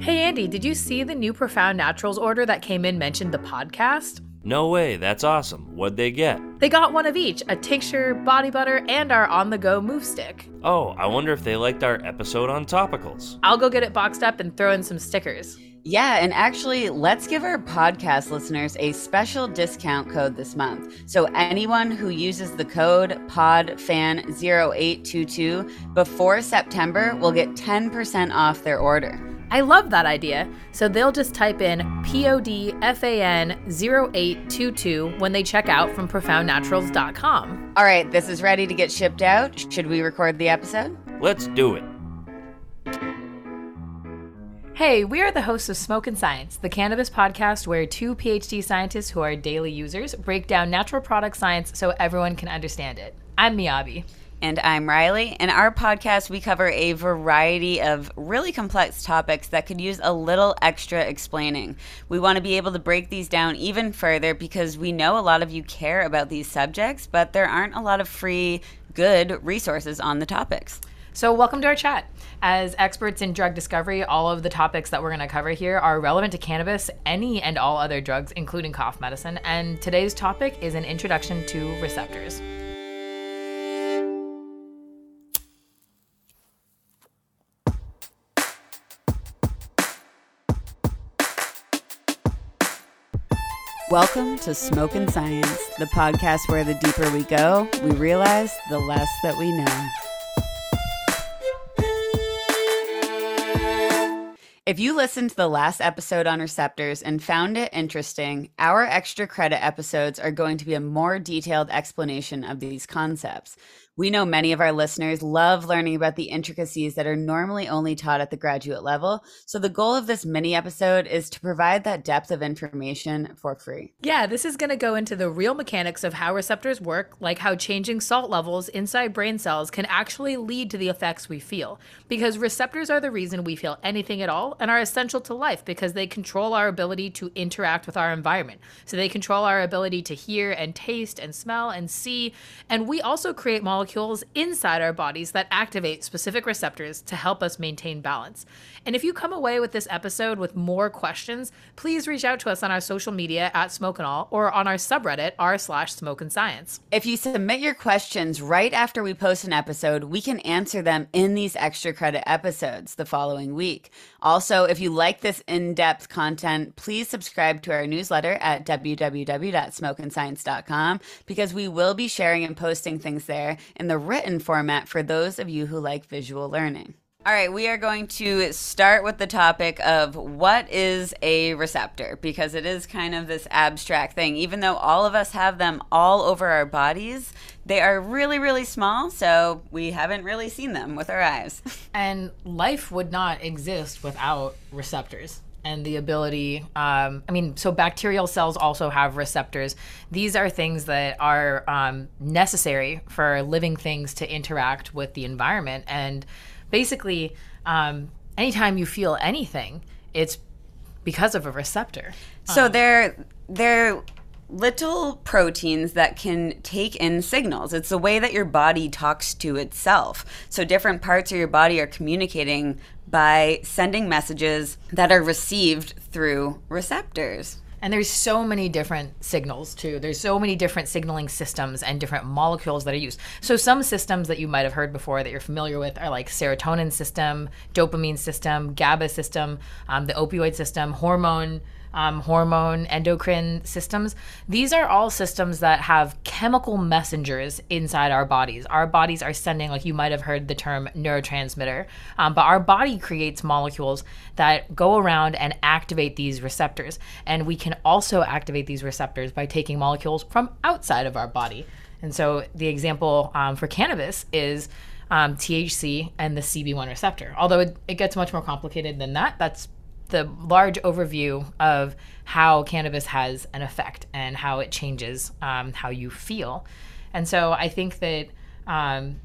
Hey Andy, did you see the new Profound Naturals order that came in mentioned the podcast? No way, that's awesome. What'd they get? They got one of each a tincture, body butter, and our on the go move stick. Oh, I wonder if they liked our episode on topicals. I'll go get it boxed up and throw in some stickers. Yeah, and actually, let's give our podcast listeners a special discount code this month. So anyone who uses the code PODFAN0822 before September will get 10% off their order. I love that idea. So they'll just type in PODFAN0822 when they check out from profoundnaturals.com. All right, this is ready to get shipped out. Should we record the episode? Let's do it. Hey, we are the hosts of Smoke and Science, the cannabis podcast where two PhD scientists who are daily users break down natural product science so everyone can understand it. I'm Miyabi. And I'm Riley. In our podcast, we cover a variety of really complex topics that could use a little extra explaining. We want to be able to break these down even further because we know a lot of you care about these subjects, but there aren't a lot of free, good resources on the topics. So, welcome to our chat. As experts in drug discovery, all of the topics that we're going to cover here are relevant to cannabis, any and all other drugs, including cough medicine. And today's topic is an introduction to receptors. Welcome to Smoke and Science, the podcast where the deeper we go, we realize the less that we know. If you listened to the last episode on receptors and found it interesting, our extra credit episodes are going to be a more detailed explanation of these concepts. We know many of our listeners love learning about the intricacies that are normally only taught at the graduate level. So, the goal of this mini episode is to provide that depth of information for free. Yeah, this is going to go into the real mechanics of how receptors work, like how changing salt levels inside brain cells can actually lead to the effects we feel. Because receptors are the reason we feel anything at all and are essential to life because they control our ability to interact with our environment. So, they control our ability to hear and taste and smell and see. And we also create molecules molecules inside our bodies that activate specific receptors to help us maintain balance. And if you come away with this episode with more questions, please reach out to us on our social media at Smoke and All or on our subreddit r slash Smoke and Science. If you submit your questions right after we post an episode, we can answer them in these extra credit episodes the following week. Also, if you like this in-depth content, please subscribe to our newsletter at www.smokeandscience.com because we will be sharing and posting things there in the written format for those of you who like visual learning. All right, we are going to start with the topic of what is a receptor because it is kind of this abstract thing. Even though all of us have them all over our bodies, they are really, really small, so we haven't really seen them with our eyes. And life would not exist without receptors and the ability um, i mean so bacterial cells also have receptors these are things that are um, necessary for living things to interact with the environment and basically um, anytime you feel anything it's because of a receptor so um, they're they're little proteins that can take in signals. It's the way that your body talks to itself. So different parts of your body are communicating by sending messages that are received through receptors. And there's so many different signals too. There's so many different signaling systems and different molecules that are used. So some systems that you might have heard before that you're familiar with are like serotonin system, dopamine system, GABA system, um, the opioid system, hormone um, hormone, endocrine systems. These are all systems that have chemical messengers inside our bodies. Our bodies are sending, like you might have heard the term neurotransmitter, um, but our body creates molecules that go around and activate these receptors. And we can also activate these receptors by taking molecules from outside of our body. And so the example um, for cannabis is um, THC and the CB1 receptor. Although it, it gets much more complicated than that, that's the large overview of how cannabis has an effect and how it changes um, how you feel. And so I think that um,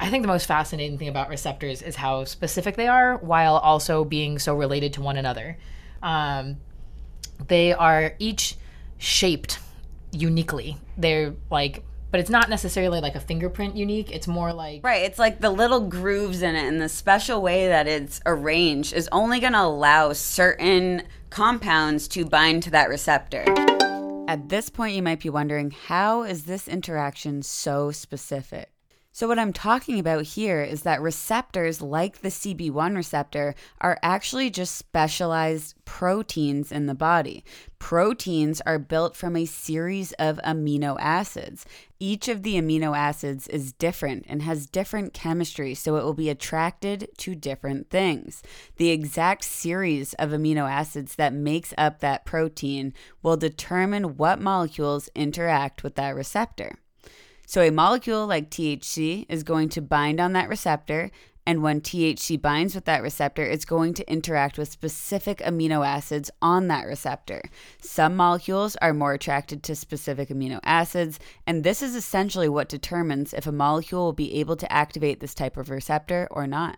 I think the most fascinating thing about receptors is how specific they are while also being so related to one another. Um, they are each shaped uniquely. They're like but it's not necessarily like a fingerprint unique. It's more like Right, it's like the little grooves in it and the special way that it's arranged is only going to allow certain compounds to bind to that receptor. At this point, you might be wondering how is this interaction so specific? So, what I'm talking about here is that receptors like the CB1 receptor are actually just specialized proteins in the body. Proteins are built from a series of amino acids. Each of the amino acids is different and has different chemistry, so it will be attracted to different things. The exact series of amino acids that makes up that protein will determine what molecules interact with that receptor. So, a molecule like THC is going to bind on that receptor, and when THC binds with that receptor, it's going to interact with specific amino acids on that receptor. Some molecules are more attracted to specific amino acids, and this is essentially what determines if a molecule will be able to activate this type of receptor or not.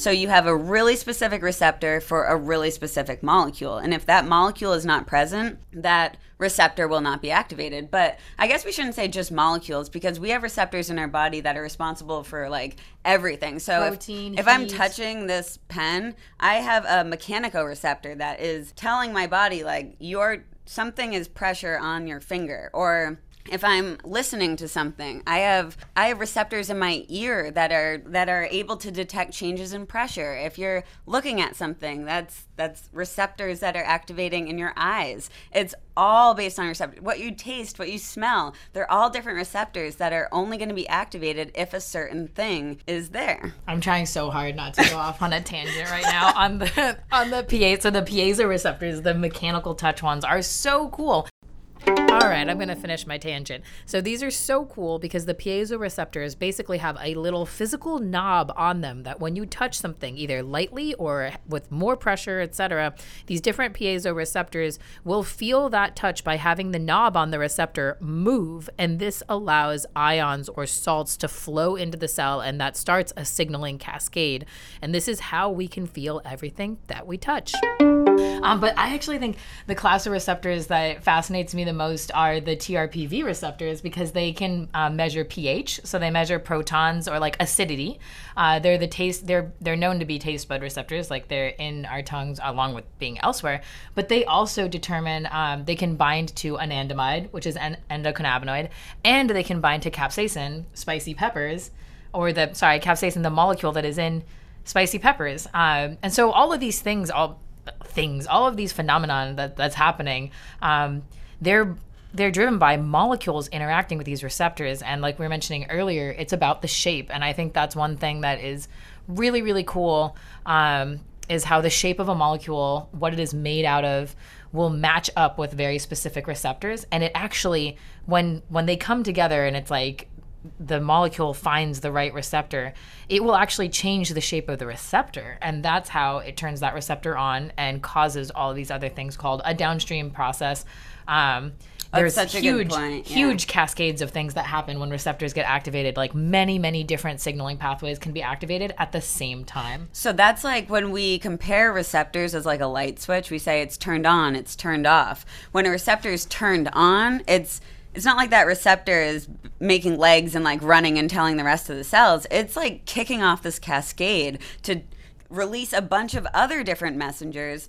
So you have a really specific receptor for a really specific molecule. And if that molecule is not present, that receptor will not be activated. But I guess we shouldn't say just molecules because we have receptors in our body that are responsible for like everything. So Protein, if, if I'm touching this pen, I have a mechanicoreceptor that is telling my body like your something is pressure on your finger or if I'm listening to something, I have I have receptors in my ear that are that are able to detect changes in pressure. If you're looking at something, that's that's receptors that are activating in your eyes. It's all based on receptors. What you taste, what you smell, they're all different receptors that are only going to be activated if a certain thing is there. I'm trying so hard not to go off on a tangent right now on the on the PA. So the piezoreceptors, the mechanical touch ones, are so cool. All right, I'm going to finish my tangent. So these are so cool because the piezoreceptors basically have a little physical knob on them that when you touch something either lightly or with more pressure, etc., these different piezoreceptors will feel that touch by having the knob on the receptor move and this allows ions or salts to flow into the cell and that starts a signaling cascade. And this is how we can feel everything that we touch. Um, but I actually think the class of receptors that fascinates me the most are the TRPV receptors because they can uh, measure pH. So they measure protons or like acidity. Uh, they're the taste. They're they're known to be taste bud receptors, like they're in our tongues along with being elsewhere. But they also determine um, they can bind to anandamide, which is an endocannabinoid, and they can bind to capsaicin, spicy peppers, or the sorry capsaicin, the molecule that is in spicy peppers. Um, and so all of these things, all things, all of these phenomenon that that's happening, um, they're they're driven by molecules interacting with these receptors. And like we were mentioning earlier, it's about the shape. And I think that's one thing that is really really cool. Um, is how the shape of a molecule, what it is made out of, will match up with very specific receptors. And it actually, when when they come together, and it's like the molecule finds the right receptor, it will actually change the shape of the receptor. And that's how it turns that receptor on and causes all of these other things called a downstream process. Um, there's such a good huge, yeah. huge cascades of things that happen when receptors get activated. Like many, many different signaling pathways can be activated at the same time. So that's like when we compare receptors as like a light switch, we say it's turned on, it's turned off. When a receptor is turned on, it's it's not like that receptor is making legs and like running and telling the rest of the cells. It's like kicking off this cascade to release a bunch of other different messengers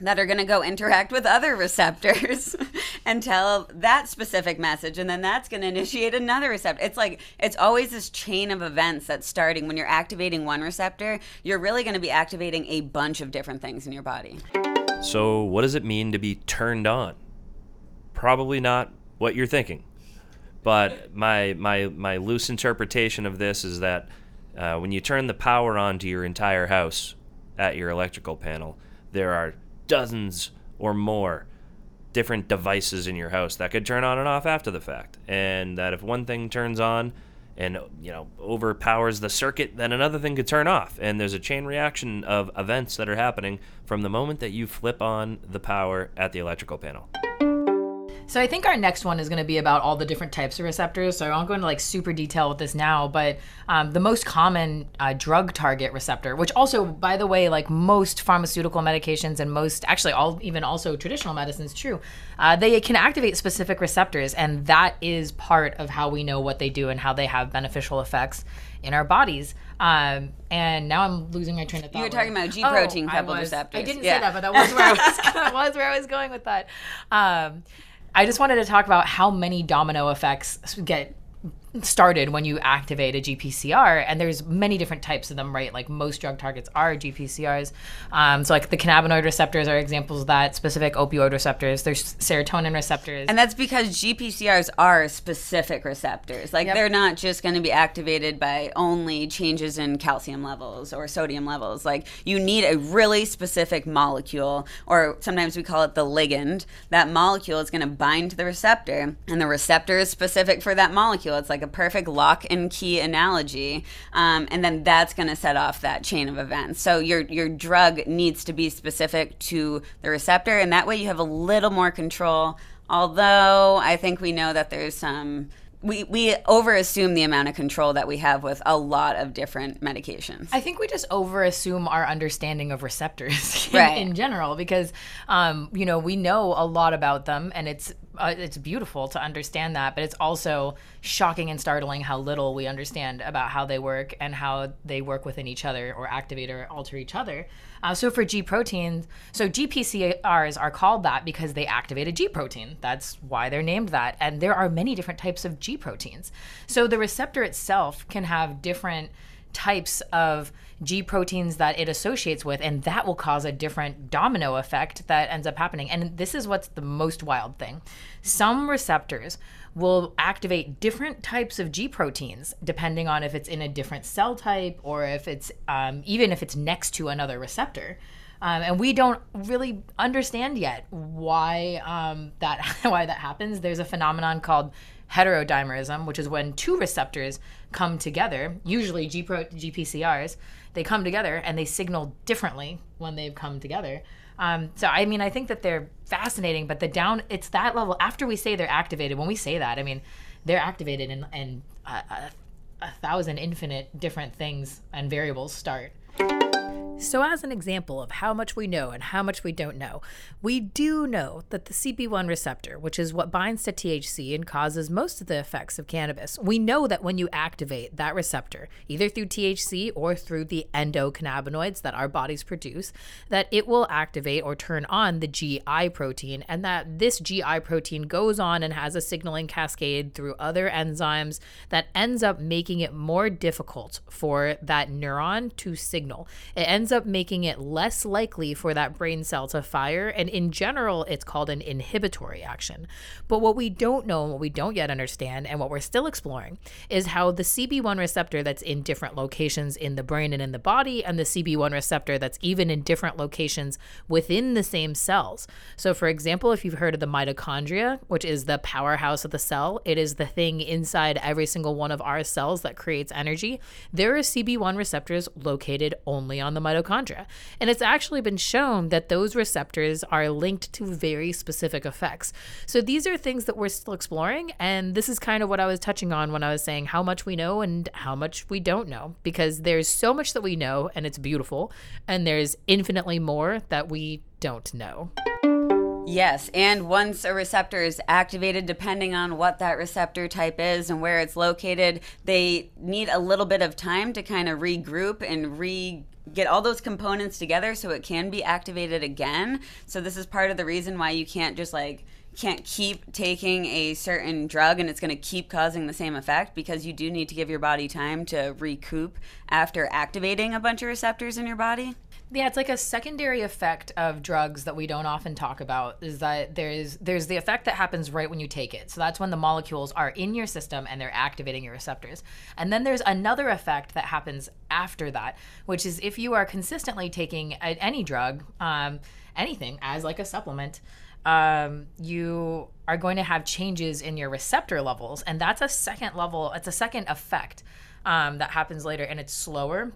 that are going to go interact with other receptors and tell that specific message and then that's going to initiate another receptor it's like it's always this chain of events that's starting when you're activating one receptor you're really going to be activating a bunch of different things in your body So, what does it mean to be turned on? Probably not what you're thinking. But my my my loose interpretation of this is that uh, when you turn the power on to your entire house at your electrical panel, there are dozens or more different devices in your house that could turn on and off after the fact. And that if one thing turns on and you know overpowers the circuit, then another thing could turn off. And there's a chain reaction of events that are happening from the moment that you flip on the power at the electrical panel. So I think our next one is going to be about all the different types of receptors. So I won't go into like super detail with this now, but um, the most common uh, drug target receptor, which also, by the way, like most pharmaceutical medications and most, actually, all even also traditional medicines, true, uh, they can activate specific receptors, and that is part of how we know what they do and how they have beneficial effects in our bodies. Um, and now I'm losing my train of thought. You were talking about G protein Oh, I coupled was- receptors. I didn't Yeah. say that, but that was where I was. that was where I was going with that. Um, I just wanted to talk about how many domino effects get started when you activate a GPCR, and there's many different types of them, right? Like most drug targets are GPCRs. Um, so like the cannabinoid receptors are examples of that. Specific opioid receptors. There's serotonin receptors. And that's because GPCRs are specific receptors. Like Yep. they're not just going to be activated by only changes in calcium levels or sodium levels. Like you need a really specific molecule, or sometimes we call it the ligand. That molecule is going to bind to the receptor, and the receptor is specific for that molecule. It's like a perfect lock and key analogy, um, and then that's going to set off that chain of events. So your your drug needs to be specific to the receptor, and that way you have a little more control. Although I think we know that there's some. We, we overassume the amount of control that we have with a lot of different medications. I think we just overassume our understanding of receptors in, Right. in general because, um, you know, we know a lot about them, and it's uh, it's beautiful to understand that, but it's also shocking and startling how little we understand about how they work and how they work within each other or activate or alter each other. Uh, so for G proteins, so GPCRs are called that because they activate a G protein. That's why they're named that. And there are many different types of G proteins. So the receptor itself can have different types of G proteins that it associates with, and that will cause a different domino effect that ends up happening. And this is what's the most wild thing. Some receptors will activate different types of G proteins depending on if it's in a different cell type or if it's um, even if it's next to another receptor. Um, and we don't really understand yet why um, that why that happens. There's a phenomenon called heterodimerism, which is when two receptors come together, usually G pro- GPCRs, they come together and they signal differently when they've come together. Um, so I mean, I think that they're fascinating, but the down it's that level after we say they're activated. When we say that, I mean they're activated and and a, a, a thousand infinite different things and variables start. So, as an example of how much we know and how much we don't know, we do know that the CB1 receptor, which is what binds to THC and causes most of the effects of cannabis, we know that when you activate that receptor, either through THC or through the endocannabinoids that our bodies produce, that it will activate or turn on the GI protein, and that this GI protein goes on and has a signaling cascade through other enzymes that ends up making it more difficult for that neuron to signal. It ends up making it less likely for that brain cell to fire. And in general, it's called an inhibitory action. But what we don't know and what we don't yet understand, and what we're still exploring, is how the CB1 receptor that's in different locations in the brain and in the body, and the CB1 receptor that's even in different locations within the same cells. So, for example, if you've heard of the mitochondria, which is the powerhouse of the cell, it is the thing inside every single one of our cells that creates energy. There are CB1 receptors located only on the mitochondria. And it's actually been shown that those receptors are linked to very specific effects. So these are things that we're still exploring. And this is kind of what I was touching on when I was saying how much we know and how much we don't know, because there's so much that we know and it's beautiful. And there's infinitely more that we don't know. Yes, and once a receptor is activated, depending on what that receptor type is and where it's located, they need a little bit of time to kind of regroup and re get all those components together so it can be activated again. So this is part of the reason why you can't just like can't keep taking a certain drug and it's going to keep causing the same effect because you do need to give your body time to recoup after activating a bunch of receptors in your body. Yeah, it's like a secondary effect of drugs that we don't often talk about is that there's there's the effect that happens right when you take it. So that's when the molecules are in your system and they're activating your receptors. And then there's another effect that happens after that, which is if you are consistently taking a, any drug, um, anything as like a supplement, um, you are going to have changes in your receptor levels, and that's a second level. It's a second effect um, that happens later, and it's slower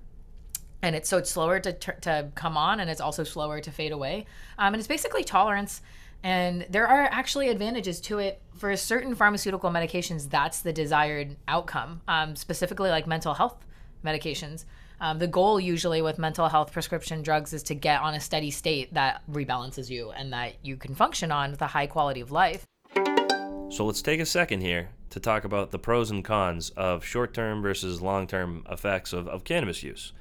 and it's so it's slower to, to come on and it's also slower to fade away um, and it's basically tolerance And there are actually advantages to it for certain pharmaceutical medications. That's the desired outcome, um, specifically like mental health medications. Um, the goal usually with mental health prescription drugs is to get on a steady state that rebalances you and that you can function on with a high quality of life. So let's take a second here to talk about the pros and cons of short term versus long term effects of, of cannabis use.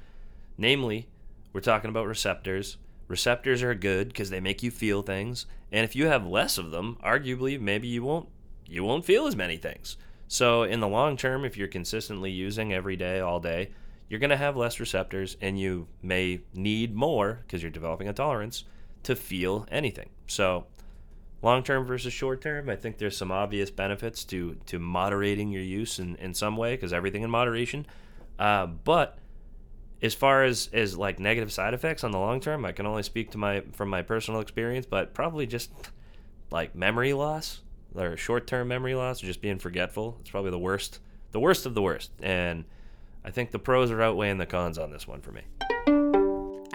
Namely, we're talking about receptors. Receptors are good because they make you feel things, and if you have less of them, arguably maybe you won't you won't feel as many things. So in the long term, if you're consistently using every day, all day, you're going to have less receptors, and you may need more because you're developing a tolerance to feel anything. So long term versus short term, I think there's some obvious benefits to to moderating your use in, in some way because everything in moderation. Uh, but as far as as like negative side effects on the long term, I can only speak to my from my personal experience, but probably just like memory loss or short term memory loss or just being forgetful. It's probably the worst, the worst of the worst. And I think the pros are outweighing the cons on this one for me.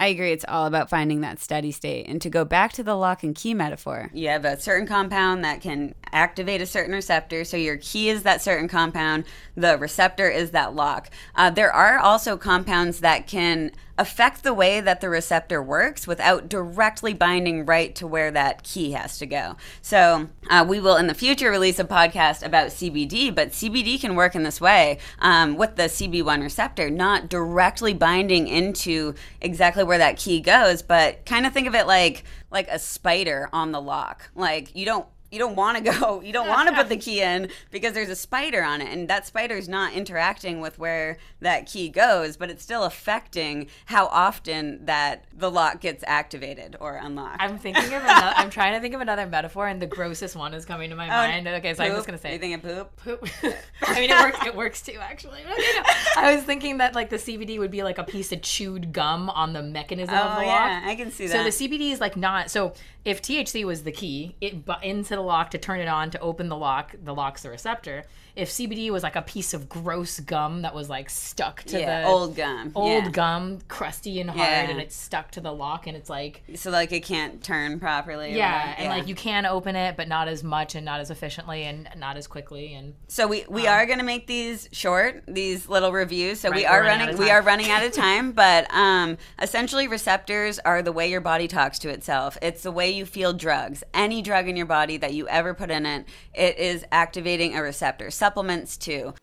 I agree. It's all about finding that steady state. And to go back to the lock and key metaphor, you have a certain compound that can activate a certain receptor. So your key is that certain compound, the receptor is that lock. Uh, there are also compounds that can affect the way that the receptor works without directly binding right to where that key has to go. So, uh, we will in the future release a podcast about CBD, but CBD can work in this way um, with the CB1 receptor, not directly binding into exactly where that key goes, but kind of think of it like like a spider on the lock. Like you don't you don't want to go you don't want to put the key in because there's a spider on it and that spider is not interacting with where that key goes but it's still affecting how often that the lock gets activated or unlocked I'm thinking of another, I'm trying to think of another metaphor, and the grossest one is coming to my oh, mind. Okay, so I'm just gonna say you of poop poop. I mean, it works. It works too, actually. Okay, no. I was thinking that like the CBD would be like a piece of chewed gum on the mechanism of oh the yeah lock. i can see that. So the CBD is like not. So if THC was the key, it bu- into the lock to turn it on to open the lock. The lock's the receptor. If CBD was like a piece of gross gum that was like stuck to yeah the old gum old yeah. gum, crusty and hard, Yeah. and it's stuck to the lock, and it's like so like it can't turn properly yeah, and like you can open it, but not as much and not as efficiently and not as quickly. And So we, we are gonna make these short, these little reviews. So we Um, Right, are we're running running we are running out of time, but um, essentially receptors are the way your body talks to itself. It's the way you feel drugs. Any drug in your body that you ever put in it, it is activating a receptor. Supplements too.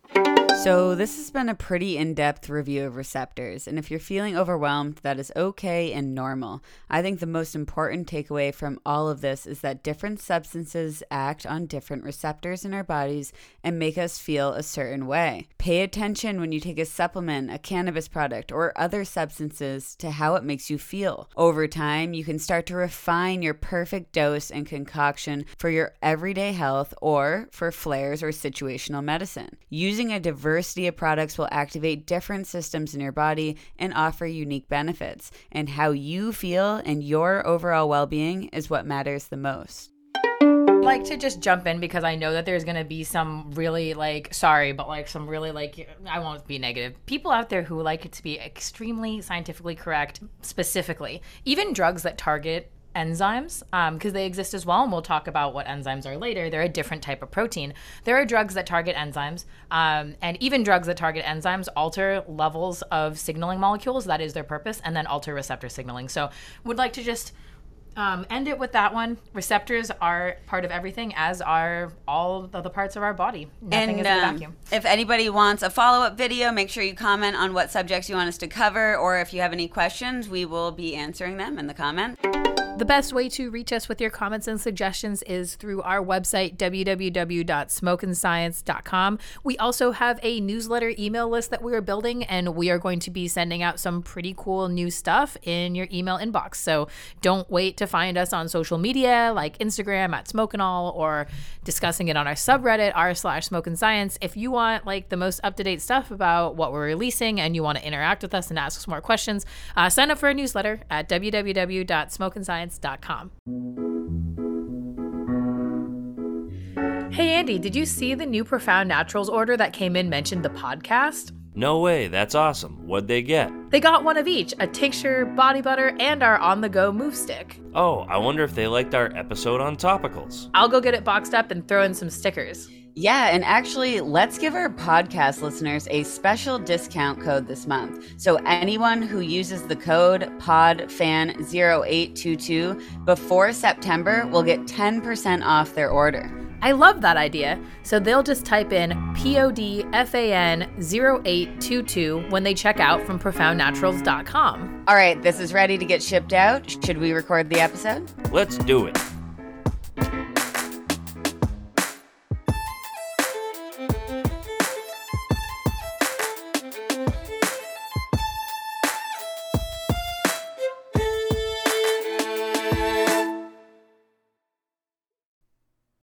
So, this has been a pretty in depth review of receptors, and if you're feeling overwhelmed, that is okay and normal. I think the most important takeaway from all of this is that different substances act on different receptors in our bodies and make us feel a certain way. Pay attention when you take a supplement, a cannabis product, or other substances to how it makes you feel. Over time, you can start to refine your perfect dose and concoction for your everyday health or for flares or situational medicine. Using a diversity of products will activate different systems in your body and offer unique benefits. And how you feel and your overall well being is what matters the most. I'd like to just jump in because I know that there's gonna be some really like sorry, but like some really like I won't be negative people out there who like it to be extremely scientifically correct. Specifically, even drugs that target enzymes because they exist as well and we'll talk about what enzymes are later they're a different type of protein there are drugs that target enzymes um, and even drugs that target enzymes alter levels of signaling molecules that is their purpose and then alter receptor signaling so would like to just um, end it with that one. Receptors are part of everything, as are all the parts of our body. Nothing is in a um, vacuum. if anybody wants a follow up video, make sure you comment on what subjects you want us to cover, or if you have any questions, we will be answering them in the comment. The best way to reach us with your comments and suggestions is through our website, www.smokeandscience.com. We also have a newsletter email list that we are building, and we are going to be sending out some pretty cool new stuff in your email inbox. So don't wait to find us on social media like Instagram at Smoke and All or discussing it on our subreddit, r slash Smoke and Science. If you want like the most up to date stuff about what we're releasing and you want to interact with us and ask us more questions, uh, sign up for a newsletter at www.smokeandscience.com. Hey Andy, did you see the new Profound Naturals order that came in mentioned the podcast? No way, that's awesome. What'd they get? They got one of each a tincture, body butter, and our on the go move stick. Oh, I wonder if they liked our episode on topicals. I'll go get it boxed up and throw in some stickers. Yeah, and actually, let's give our podcast listeners a special discount code this month. So anyone who uses the code PODFAN0822 before September will get 10% off their order. I love that idea. So they'll just type in PODFAN0822 when they check out from profoundnaturals.com. All right, this is ready to get shipped out. Should we record the episode? Let's do it.